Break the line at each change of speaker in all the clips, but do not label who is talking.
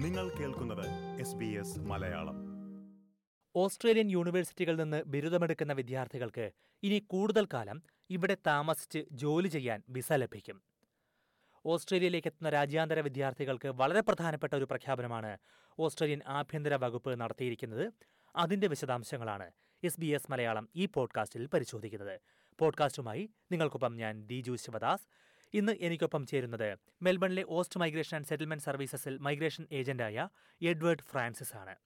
നിങ്ങൾ കേൾക്കുന്നത് മലയാളം.
ഓസ്ട്രേലിയൻ യൂണിവേഴ്സിറ്റികളിൽ നിന്ന് ബിരുദമെടുക്കുന്ന വിദ്യാർത്ഥികൾക്ക് ഇനി കൂടുതൽ കാലം ഇവിടെ താമസിച്ച് ജോലി ചെയ്യാൻ വിസ ലഭിക്കും. ഓസ്ട്രേലിയയിലേക്ക് എത്തുന്ന രാജ്യാന്തര വിദ്യാർത്ഥികൾക്ക് വളരെ പ്രധാനപ്പെട്ട ഒരു പ്രഖ്യാപനമാണ് ഓസ്ട്രേലിയൻ ആഭ്യന്തര വകുപ്പ് നടത്തിയിരിക്കുന്നത്. അതിന്റെ വിശദാംശങ്ങളാണ് എസ് ബി എസ് മലയാളം ഈ പോഡ്കാസ്റ്റിൽ പരിശോധിക്കുന്നത്. പോഡ്കാസ്റ്റുമായി നിങ്ങൾക്കൊപ്പം ഞാൻ ദിജു ശിവദാസ്. ഇന്ന് എനിക്കൊപ്പം ചേരുന്നത് മെൽബണിലെ ഓസ്റ്റ് മൈഗ്രേഷൻ ആൻഡ് സെറ്റിൽമെന്റ് സർവീസസിൽ മൈഗ്രേഷൻ ഏജന്റായ എഡ്വേർഡ് ഫ്രാൻസിസ് ആണ്.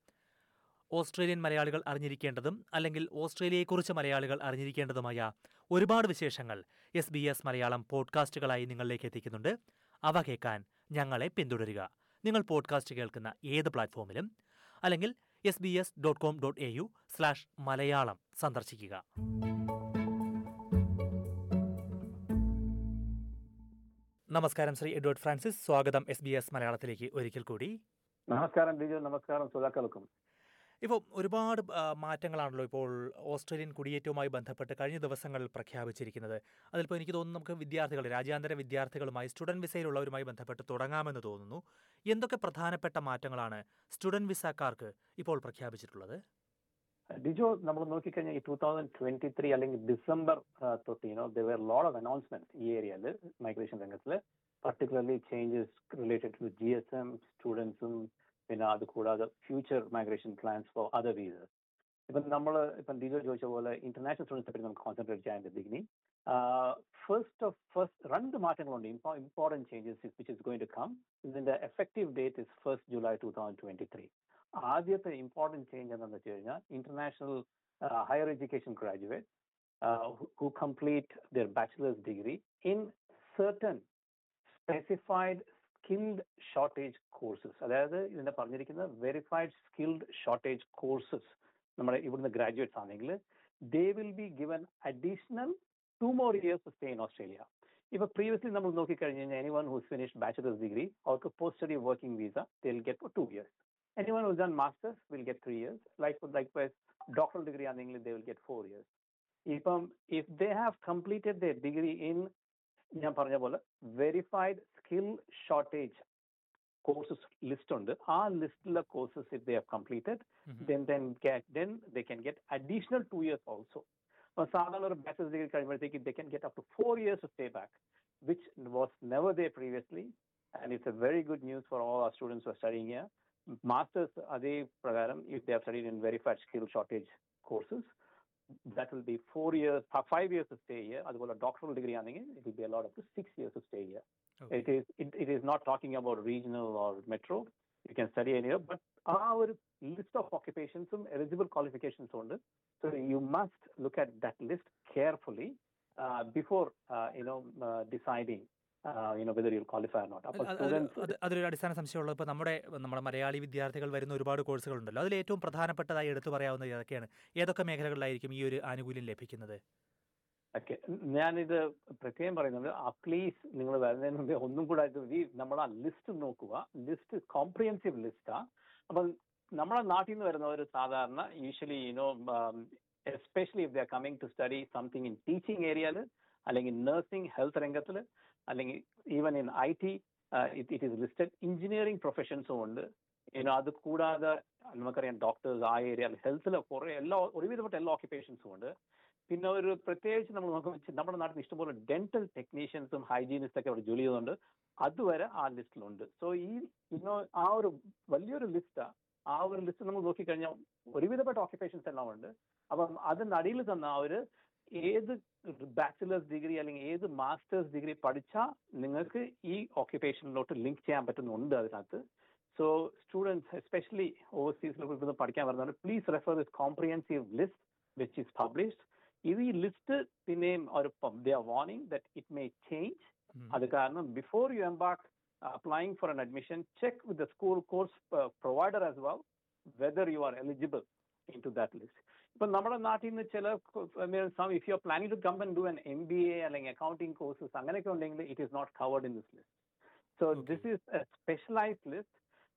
ഓസ്ട്രേലിയൻ മലയാളികൾ അറിഞ്ഞിരിക്കേണ്ടതും അല്ലെങ്കിൽ ഓസ്ട്രേലിയയെക്കുറിച്ച് മലയാളികൾ അറിഞ്ഞിരിക്കേണ്ടതുമായ ഒരുപാട് വിശേഷങ്ങൾ എസ് ബി എസ് മലയാളം പോഡ്കാസ്റ്റുകളായി നിങ്ങളിലേക്ക് എത്തിക്കുന്നുണ്ട്. അവ കേൾക്കാൻ ഞങ്ങളെ പിന്തുടരുക. നിങ്ങൾ പോഡ്കാസ്റ്റ് കേൾക്കുന്ന ഏത് പ്ലാറ്റ്ഫോമിലും അല്ലെങ്കിൽ S B S dot com dot A U slash Malayalam സന്ദർശിക്കുക. നമസ്കാരം ശ്രീ എഡ്വേർഡ് ഫ്രാൻസിസ്. സ്വാഗതം എസ് ബി എസ് മലയാളത്തിലേക്ക് ഒരിക്കൽ കൂടി.
നമസ്കാരം ബിജു. നമസ്കാരം ശ്രോതാക്കൾക്കും.
ഇപ്പോൾ ഒരുപാട് മാറ്റങ്ങളാണല്ലോ ഇപ്പോൾ ഓസ്ട്രേലിയൻ കുടിയേറ്റവുമായി ബന്ധപ്പെട്ട് കഴിഞ്ഞ ദിവസങ്ങളിൽ പ്രഖ്യാപിച്ചിരിക്കുന്നത്. അതിലിപ്പോൾ എനിക്ക് തോന്നുന്നു നമുക്ക് വിദ്യാർത്ഥികൾ രാജ്യാന്തര വിദ്യാർത്ഥികളുമായി സ്റ്റുഡന്റ് വിസയിലുള്ളവരുമായി ബന്ധപ്പെട്ട് തുടങ്ങാമെന്ന് തോന്നുന്നു. എന്തൊക്കെ പ്രധാനപ്പെട്ട മാറ്റങ്ങളാണ് സ്റ്റുഡന്റ് വിസക്കാർക്ക് ഇപ്പോൾ പ്രഖ്യാപിച്ചിട്ടുള്ളത്?
ഡിജോ നമ്മൾ നോക്കിക്കഴിഞ്ഞാൽ ഈ ടൂ തൗസൻഡ് ട്വന്റി ത്രീ അല്ലെങ്കിൽ ഡിസംബർ തൊട്ട് you know there load of announcement ഈ ഏരിയയിൽ മൈഗ്രേഷൻ രംഗത്തിൽ particularly changes related to G S M സ്റ്റുഡൻസും പിന്നെ അത് കൂടാതെ future migration plans for other visas ഇപ്പം നമ്മൾ ഇപ്പൊ ഡിജോ ചോദിച്ച പോലെ ഇന്റർനാഷണൽ സ്റ്റുഡൻസിനെ പറ്റി നമുക്ക് കോൺസെൻട്രേറ്റ് ചെയ്യാൻ ബിഗിനി ഫസ്റ്റ് ഓഫ് ഫസ്റ്റ് രണ്ട് മാറ്റങ്ങളുണ്ട്. Important changes which is going to come ഇതിന്റെ effective date is first July two thousand twenty three ആദ്യത്തെ ഇമ്പോർട്ടന്റ് ചേഞ്ച് എന്താണെന്ന് വെച്ച് കഴിഞ്ഞാൽ international higher education graduate who complete their bachelor's degree in certain specified skilled shortage courses അതായത് ഇതിന്റെ പറഞ്ഞിരിക്കുന്ന verified skilled shortage courses നമ്മുടെ ഇവിടുന്ന് ഗ്രാജുവേറ്റ്സ് ആണെങ്കിൽ they will be given additional two more years stay in Australia ഇപ്പൊ previously നമ്മൾ നോക്കിക്കഴിഞ്ഞ് കഴിഞ്ഞാൽ anyone who's finish bachelor's degree അവർക്ക് post study working visa they will get for two years anyone who's done masters will get three years. Like likewise, doctoral degree on English, they will get four years. If um, if they have completed their degree in ഞാൻ പറഞ്ഞ പോലെ verified skill shortage courses list ഉണ്ട് ആ ലിസ്റ്റിലെ courses if they have completed then then get then they can get additional two years also. Uh, സാധാരണ ഒരു bachelor degree കഴിയുമ്പോഴത്തേക്ക് they can get up to four years to stay back, which was never there previously, and it's a very good news for all our students who are studying here. Masters അതേ പ്രകാരം if they have studied in verified skill shortage courses, that will be four years, five years to stay here. അതുപോലെ doctoral degree ആണെങ്കിൽ it will be allowed up to six years to stay here.
Okay.
It is it, it is not talking about regional or metro. You can study anywhere, but ആ ഒരു list of ഓക്യുപ്പേഷൻസും eligible ക്വാളിഫിക്കേഷൻസും ഉണ്ട്. So you must look at that list carefully
before
you know
deciding അതൊരു അടിസ്ഥാന സംശയമുള്ളത് ഇപ്പോൾ നമ്മുടെ നമ്മുടെ മലയാളി വിദ്യാർത്ഥികൾ വരുന്ന ഒരുപാട് കോഴ്സുകളുണ്ടല്ലോ അതിൽ ഏറ്റവും പ്രധാനപ്പെട്ടതായി എടുത്തു പറയാവുന്നത് ഏതൊക്കെയാണ്? ഏതൊക്കെ മേഖലകളിലായിരിക്കും ഈ ഒരു ആനുകൂല്യം ലഭിക്കുന്നത്?
ഓക്കെ. ഞാനിത് പ്രത്യേകം പറയുന്നത് പ്ലീസ് നിങ്ങൾ വരുന്നതിന് മുമ്പേ ഒന്നും കൂടെ ഈ നമ്മൾ ആ ലിസ്റ്റ് നോക്കുക. ലിസ്റ്റ് കോംപ്രിഹെൻസീവ് ലിസ്റ്റാണ് അപ്പം നമ്മുടെ നാട്ടിൽ നിന്ന് വരുന്നവർ സാധാരണ usually you know especially if the coming to study something in teaching ഏരിയയിൽ അല്ലെങ്കിൽ നഴ്സിംഗ് ഹെൽത്ത് രംഗത്തിൽ അല്ലെങ്കിൽ even in I T it is listed engineering പ്രൊഫഷൻസും ഉണ്ട്. ഇനോ അത് കൂടാതെ നമുക്കറിയാം ഡോക്ടേഴ്സ് ആ ഏരിയയിൽ ഹെൽത്തിൽ കുറേ എല്ലാ ഒരുവിധപ്പെട്ട എല്ലാ ഓക്യുപ്പേഷൻസും ഉണ്ട്. പിന്നെ ഒരു പ്രത്യേകിച്ച് നമ്മൾ നോക്കുമ്പോൾ നമ്മുടെ നാട്ടിൽ ഇഷ്ടംപോലെ ഡെന്റൽ ടെക്നീഷ്യൻസും ഹൈജീനിസ്റ്റ് ഒക്കെ അവിടെ ജോലി ചെയ്യുന്നുണ്ട്. അതുവരെ ആ ലിസ്റ്റിലുണ്ട്. സോ ഈ ഇന്നോ ആ ഒരു വലിയൊരു ലിസ്റ്റാ ആ ഒരു ലിസ്റ്റ് നമ്മൾ നോക്കിക്കഴിഞ്ഞാൽ ഒരുവിധപ്പെട്ട ഓക്യുപ്പേഷൻസ് എല്ലാം ഉണ്ട്. അപ്പം അതിനടിയിൽ തന്ന ഒരു ഏത് ബാച്ചിലേഴ്സ് ഡിഗ്രി അല്ലെങ്കിൽ ഏത് മാസ്റ്റേഴ്സ് ഡിഗ്രി പഠിച്ചാൽ നിങ്ങൾക്ക് ഈ ഓക്യുപ്പേഷനിലോട്ട് ലിങ്ക് ചെയ്യാൻ പറ്റുന്നുണ്ട് അതിനകത്ത്. സോ സ്റ്റുഡൻസ് എസ്പെഷ്യലി ഓവർസീസിലൊക്കെ പഠിക്കാൻ വരുന്നവർ please refer this comprehensive list which is published ഇത് ഈ ലിസ്റ്റ് പിന്നെയും ഒരു the warning that it may change
um.
അത് കാരണം before you embark applying for an admission check with the school course provider as well whether you are eligible into that list ഇപ്പൊ നമ്മുടെ നാട്ടിൽ നിന്ന് ചില if you are planning to come and do an M B A അല്ലെങ്കിൽ accounting courses അങ്ങനെയൊക്കെ ഉണ്ടെങ്കിൽ it is not covered in this list so
Okay.
This is a specialised list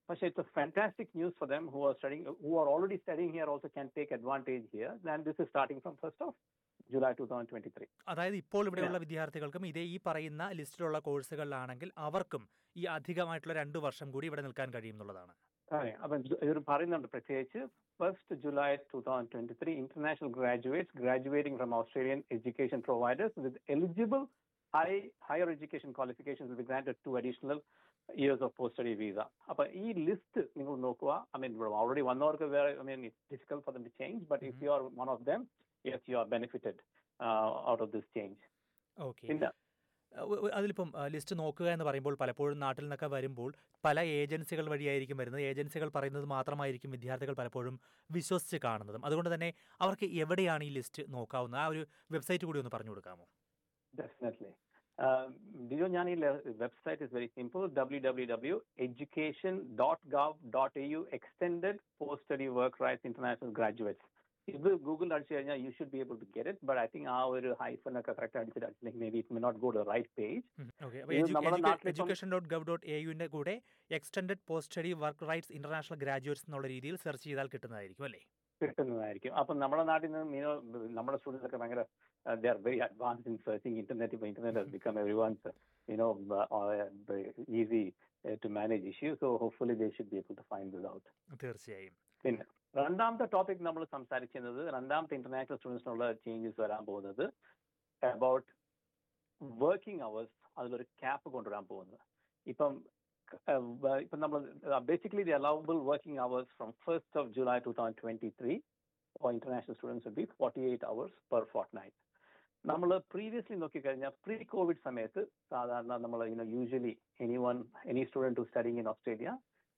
പക്ഷേ it's a fantastic news for them who are studying who are already studying here also can take advantage here and this is starting from first of July two thousand twenty three
അതായത് ഇപ്പോൾ ഇവിടെയുള്ള വിദ്യാർത്ഥികൾക്കും ഇതേ ഈ പറയുന്ന ലിസ്റ്റിലുള്ള കോഴ്സുകളിലാണെങ്കിൽ അവർക്കും ഈ അധികമായിട്ടുള്ള രണ്ടു വർഷം കൂടി ഇവിടെ നിൽക്കാൻ കഴിയും എന്നുള്ളതാണ്.
അതെ അപ്പം ഇവർ പറയുന്നുണ്ട് പ്രത്യേകിച്ച് first July two thousand twenty three international graduates graduating from Australian education providers with eligible high higher education qualifications with grant two additional years of post study visa അപ്പൊ ഈ ലിസ്റ്റ് നിങ്ങൾ നോക്കുക. ഐ മീൻ ഓൾറെഡി വന്നവർക്ക് വേറെ I mean difficult for them to change but if you are one of them yes you are benefited out of this change
In
പിന്നെ
അതിലിപ്പം ആ, list നോക്കുക എന്ന് പറയുമ്പോൾ പലപ്പോഴും നാട്ടിൽ നിന്നൊക്കെ വരുമ്പോൾ പല ഏജൻസികൾ വഴിയായിരിക്കും വരുന്നത്. ഏജൻസികൾ പറയുന്നത് മാത്രമായിരിക്കും വിദ്യാർത്ഥികൾ പലപ്പോഴും വിശ്വസിച്ച് കാണുന്നതും. അതുകൊണ്ട് തന്നെ അവർക്ക് എവിടെയാണ് ഈ ലിസ്റ്റ് നോക്കാവുന്നത്? ആ ഒരു വെബ്സൈറ്റ് കൂടി ഒന്ന് പറഞ്ഞു കൊടുക്കാമോ?
Definitely. W W education website is very simple. www.education.gov.au extended post study work rights international graduates. ഇത് ഗൂഗിൾ അടിച്ചു കഴിഞ്ഞാൽ you should be able to get it but I think ആ ഒരു ഹൈഫൺ ഒക്കെ കറക്റ്റ് അടിച്ചിട്ട് അടിച്ചില്ലെങ്കിൽ maybe it may not
go
to right page
education dot gov dot a യുവിന്റെ കൂടെ extended post study work rights international graduates എന്നുള്ള രീതിയിൽ search ചെയ്താൽ കിട്ടുന്നതായിരിക്കും അല്ലേ?
കിട്ടുന്നതായിരിക്കും. അപ്പം നമ്മുടെ നാട്ടിൽ നിന്ന് മീനോ നമ്മുടെ സ്റ്റുഡൻസ് ഒക്കെ ഭയങ്കര they are very advance in searching internet ഇപ്പൊ internet has become everyone's you know easy to manage issue so hopefully they should be able to find out
തീർച്ചയായും.
പിന്നെ രണ്ടാമത്തെ ടോപ്പിക് നമ്മൾ സംസാരിക്കുന്നത് രണ്ടാമത്തെ ഇന്റർനാഷണൽ സ്റ്റുഡൻസിനുള്ള ചേഞ്ചസ് വരാൻ പോകുന്നത് അബൌട്ട് വർക്കിംഗ് അവേഴ്സ് അതിലൊരു ക്യാപ്പ് കൊണ്ടുവരാൻ പോകുന്നത്. ഇപ്പം ഇപ്പം നമ്മൾ basically the allowable working hours from first of July two thousand twenty three for international students be forty eight hours per fortnight നമ്മൾ പ്രീവിയസ്ലി നോക്കിക്കഴിഞ്ഞാൽ പ്രീ കോവിഡ് സമയത്ത് സാധാരണ നമ്മൾ usually any one any student to studying in Australia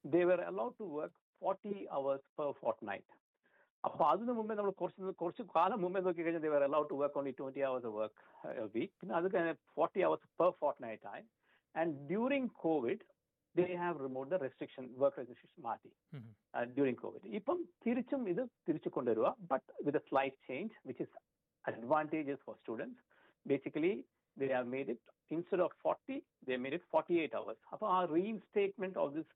they were allowed to work forty hours per fortnight അപ്പൊ അതിനു മുമ്പേ നമ്മൾ കുറച്ച് കുറച്ച് കാലം മുമ്പേ നോക്കി കഴിഞ്ഞാൽ they were allowed to work only twenty hours work week പിന്നെ അത് കഴിഞ്ഞ് forty hours per fortnight ആയി. And during covid they have remove the restriction work restriction മാറ്റി.
ഉം.
ഡ്യൂറിങ് കോവിഡ് ഇപ്പം തിരിച്ചും ഇത് തിരിച്ചു കൊണ്ടുവരിക but with a slight change which is advantages for students basically they have made it instead of 40 they made it 48 hours. അപ്പോൾ ആ reinstatement of this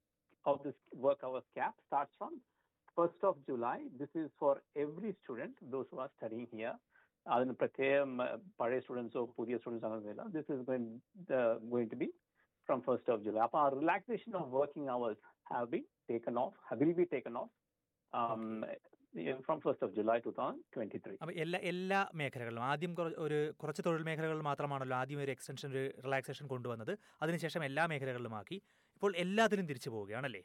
of this work hours cap starts from 1st of July. This is for every student those who are studying here. അതിന് പ്രത്യേകം പഴയ സ്റ്റുഡൻസോ പുതിയ സ്റ്റുഡൻസോ അങ്ങനെയൊന്നുമില്ല this is going to be from first of July അപ്പോൾ ആ relaxation of working hours have be taken off will be taken off from first of July two thousand twenty three
അപ്പോൾ എല്ലാ എല്ലാ മേഖലകളിലും ആദ്യം ഒരു കുറച്ച് തൊഴിൽ മേഖലകളിൽ മാത്രമാണല്ലോ ആദ്യം ഒരു എക്സ്റ്റൻഷൻ ഒരു റിലാക്സേഷൻ കൊണ്ടുവന്നത്. അതിനുശേഷം എല്ലാ മേഖലകളിലുമാക്കി ഇപ്പോൾ എല്ലാത്തിനും തിരിച്ചു പോവുകയാണല്ലേ?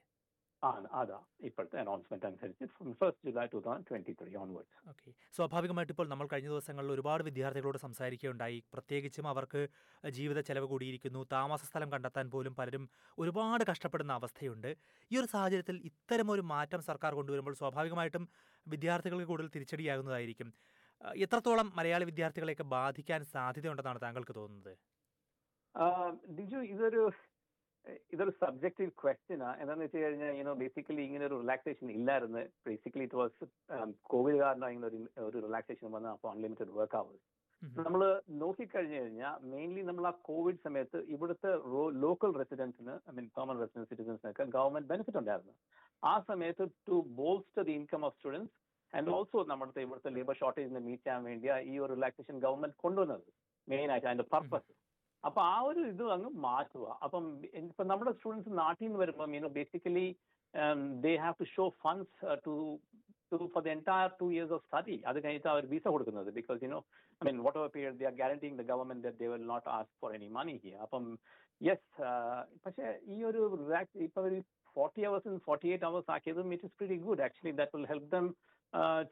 ആണ് അതാ. ഇപ്പോഴത്തെ അനൗൺസ്മെന്റ് അനുസരിച്ച് from first July two thousand twenty three onwards
okay സ്വാഭാവികമായിട്ട് ഇപ്പോൾ നമ്മൾ കഴിഞ്ഞ ദിവസങ്ങളിൽ ഒരുപാട് വിദ്യാർത്ഥികളോട് സംസാരിക്കുകയുണ്ടായി. പ്രത്യേകിച്ചും അവർക്ക് ജീവിത ചെലവ് കൂടിയിരിക്കുന്നു. താമസ സ്ഥലം കണ്ടെത്താൻ പോലും പലരും ഒരുപാട് കഷ്ടപ്പെടുന്ന അവസ്ഥയുണ്ട്. ഈ ഒരു സാഹചര്യത്തിൽ ഇത്തരം ഒരു മാറ്റം സർക്കാർ കൊണ്ടുവരുമ്പോൾ സ്വാഭാവികമായിട്ടും വിദ്യാർത്ഥികൾക്ക് കൂടുതൽ തിരിച്ചടിയാകുന്നതായിരിക്കും. എത്രത്തോളം മലയാളി വിദ്യാർത്ഥികളെയൊക്കെ ബാധിക്കാൻ സാധ്യതയുണ്ടെന്നാണ് താങ്കൾക്ക് തോന്നുന്നത്?
ഡിജു ഇതൊരു ഇതൊരു സബ്ജക്റ്റീവ് ക്വസ്റ്റ്യൻ ആ. എന്താന്ന് വെച്ച് കഴിഞ്ഞാൽ യുനോ ബേസിക്കലി ഇങ്ങനെ ഒരു റിലാക്സേഷൻ ഇല്ലായിരുന്നു. ബേസിക്കലി ഇറ്റ് വാസ് കോവിഡ് കാരണം ഇങ്ങനെ ഒരു ഒരു റിലാക്സേഷൻ വന്ന അപ്പോൾ അൺലിമിറ്റഡ് വർക്ക് ആവുന്നത്. നമ്മൾ നോക്കിക്കഴിഞ്ഞു കഴിഞ്ഞാൽ മെയിൻലി നമ്മൾ ആ കോവിഡ് സമയത്ത് ഇവിടുത്തെ ലോക്കൽ റെസിഡൻസിന് ഐ മീൻ പെർമനന്റ് റെസിഡൻസ് സിറ്റിസൻസിനൊക്കെ ഗവൺമെന്റ് ബെനിഫിറ്റ് ഉണ്ടായിരുന്നു. ആ സമയത്ത് to bolster the income of students and also നമ്മുടെ ഇവിടുത്തെ ലേബർ ഷോർട്ടേജിനെ മീറ്റ് ചെയ്യാൻ വേണ്ടിയാണ് ഈ ഒരു റിലാക്സേഷൻ ഗവൺമെന്റ് കൊണ്ടുവന്നത്. മെയിൻ ആയിട്ട് അതിന്റെ പർപ്പസ് അപ്പൊ ആ ഒരു ഇത് അങ്ങ് മാറ്റുക. അപ്പം ഇപ്പൊ നമ്മുടെ സ്റ്റുഡൻസ് നാട്ടിൽ നിന്ന് വരുമ്പോൾ you know basically they have to show funds to to for the entire two years of study അത് കഴിഞ്ഞിട്ട് അവർ വിസ കൊടുക്കുന്നത്. Because you know I mean whatever period they are guaranteeing the government they will not ask for any money here അപ്പം yes പക്ഷേ ഈ ഒരു relax ഇപ്പൊ ഒരു forty hours forty eight hours ആക്കിയതും it is pretty good actually that will help them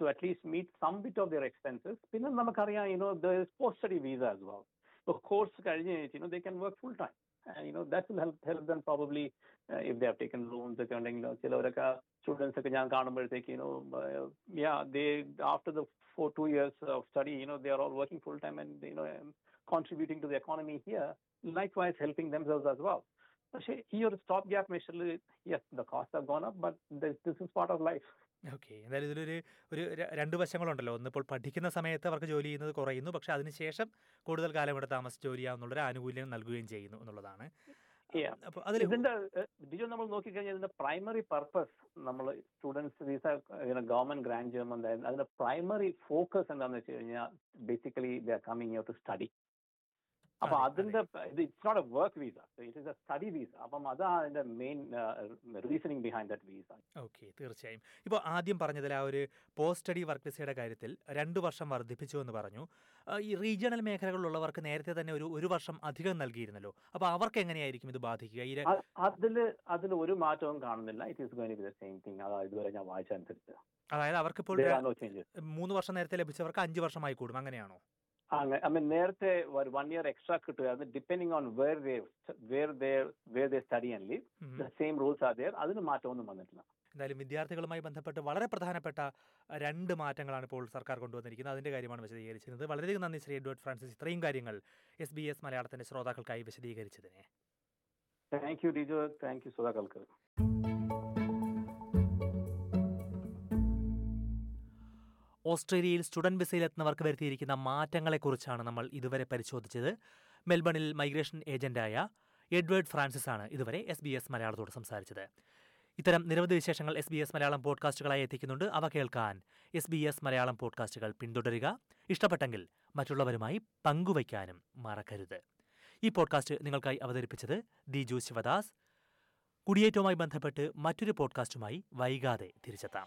to at least meet some bit of their expenses പിന്നെ നമുക്കറിയാം you know the post study visa as well course കഴിഞ്ഞ് കഴിഞ്ഞിട്ട് you know they can work full time you know that will help help them probably uh, if they have taken loans ഒക്കെ ഉണ്ടെങ്കിൽ ചിലവരൊക്കെ students ഒക്കെ ഞാൻ കാണുമ്പോഴത്തേക്ക് you know uh, yeah they after the four two years of study you know they are all working full time and you know um, contributing to the economy here likewise helping themselves as well പക്ഷേ ഈ ഒരു stop gap മെഷറിൽ yes the cost are gone up but this is part of life
Okay. എന്തായാലും ഇതിലൊരു ഒരു രണ്ട് വശങ്ങളുണ്ടല്ലോ. ഒന്ന് ഇപ്പോൾ പഠിക്കുന്ന സമയത്ത് അവർക്ക് ജോലി ചെയ്യുന്നത് കുറയുന്നു. പക്ഷെ അതിനുശേഷം കൂടുതൽ കാലം ഇവിടെ താമസിച്ച് ജോലി ചെയ്യാവുന്നുള്ളൊരു ആനുകൂല്യം നൽകുകയും ചെയ്യുന്നു എന്നുള്ളതാണ്.
ഇതിന്റെ ഡിജോ നമ്മൾ നോക്കിക്കഴിഞ്ഞാൽ ഇതിന്റെ പ്രൈമറി പർപ്പസ് നമ്മൾ സ്റ്റുഡൻസ് വിസ ഗവൺമെന്റ് ഗ്രാൻഡ് ചെയ്യുമ്പോൾ അതിന്റെ പ്രൈമറി ഫോക്കസ് എന്താണെന്ന് വെച്ച് കഴിഞ്ഞാൽ basically the coming to study അപ്പൊ അതിന്റെ ഇത് it's not a work visa it is a study visa അപ്പം അതാണ് അതിന്റെ main reasoning behind that visa
okay തീർച്ചയായും. ഇപ്പോൾ ആദ്യം പറഞ്ഞതിൽ ആ ഒരു പോസ്റ്റ് സ്റ്റഡി വർക്ക് വിസയുടെ കാര്യത്തിൽ രണ്ട് വർഷം വർദ്ധിപ്പിച്ചു എന്ന് പറഞ്ഞു. ഈ റീജിയണൽ മേഖലകളിലുള്ളവർക്ക് നേരത്തെ തന്നെ ഒരു ഒരു വർഷം അധികം നൽകിയിരുന്നല്ലോ. അപ്പൊ അവർക്ക് എങ്ങനെയായിരിക്കും ഇത് ബാധിക്കുക? ഈ ര-
അതിൽ ഒരു മാറ്റവും കാണുന്നില്ല. It is going to the same thing അതാ ഇതുവരെ ഞാൻ വായിച്ച അനുസരിച്ച്
അതായത്
അവർക്ക് ഇപ്പോൾ.
മൂന്ന് വർഷം നേരത്തെ ലഭിച്ചവർക്ക് അഞ്ച് വർഷമായി കൂടും. അങ്ങനെയാണോ?
അങ്ങനെ mean, നേരത്തെ ഒരു one year extra കിട്ടുകയായിരുന്നു depending on where they where they where they study and
leave.
The same rules are there അതിന് മാറ്റമൊന്നും വന്നിട്ടില്ല.
എന്തായാലും വിദ്യാർത്ഥികളുമായി ബന്ധപ്പെട്ട് വളരെ പ്രധാനപ്പെട്ട രണ്ട് മാറ്റങ്ങളാണ് ഇപ്പോൾ സർക്കാർ കൊണ്ടുവന്നിരിക്കുന്നത്. അതിന്റെ കാര്യമാണ് വിശദീകരിച്ചിരുന്നത്. വളരെയധികം നന്ദി ശ്രീ എഡ്വേർഡ് ഫ്രാൻസിസ്. ഇത്രയും കാര്യങ്ങൾ എസ് ബി എസ് മലയാളത്തിന്റെ ശ്രോതാക്കൾക്കായി വിശദീകരിച്ചതിന്.
Thank you Dijo thank you സുധാകൾക്ക്
ഓസ്ട്രേലിയയിൽ സ്റ്റുഡന്റ് വിസയിലെത്തുന്നവർക്ക് വരുത്തിയിരിക്കുന്ന മാറ്റങ്ങളെക്കുറിച്ചാണ് നമ്മൾ ഇതുവരെ പരിശോധിച്ചത്. മെൽബണിൽ മൈഗ്രേഷൻ ഏജന്റായ എഡ്വേർഡ് ഫ്രാൻസിസ് ആണ് ഇതുവരെ എസ് ബി എസ് മലയാളത്തോട് സംസാരിച്ചത്. ഇത്തരം നിരവധി വിശേഷങ്ങൾ എസ് ബി എസ് മലയാളം പോഡ്കാസ്റ്റുകളായി എത്തിക്കുന്നുണ്ട്. അവ കേൾക്കാൻ എസ് ബി എസ് മലയാളം പോഡ്കാസ്റ്റുകൾ പിന്തുടരുക. ഇഷ്ടപ്പെട്ടെങ്കിൽ മറ്റുള്ളവരുമായി പങ്കുവയ്ക്കാനും മറക്കരുത്. ഈ പോഡ്കാസ്റ്റ് നിങ്ങൾക്കായി അവതരിപ്പിച്ചത് ദിജു ശിവദാസ്. കുടിയേറ്റവുമായി ബന്ധപ്പെട്ട് മറ്റൊരു പോഡ്കാസ്റ്റുമായി വൈകാതെ തിരിച്ചെത്താം.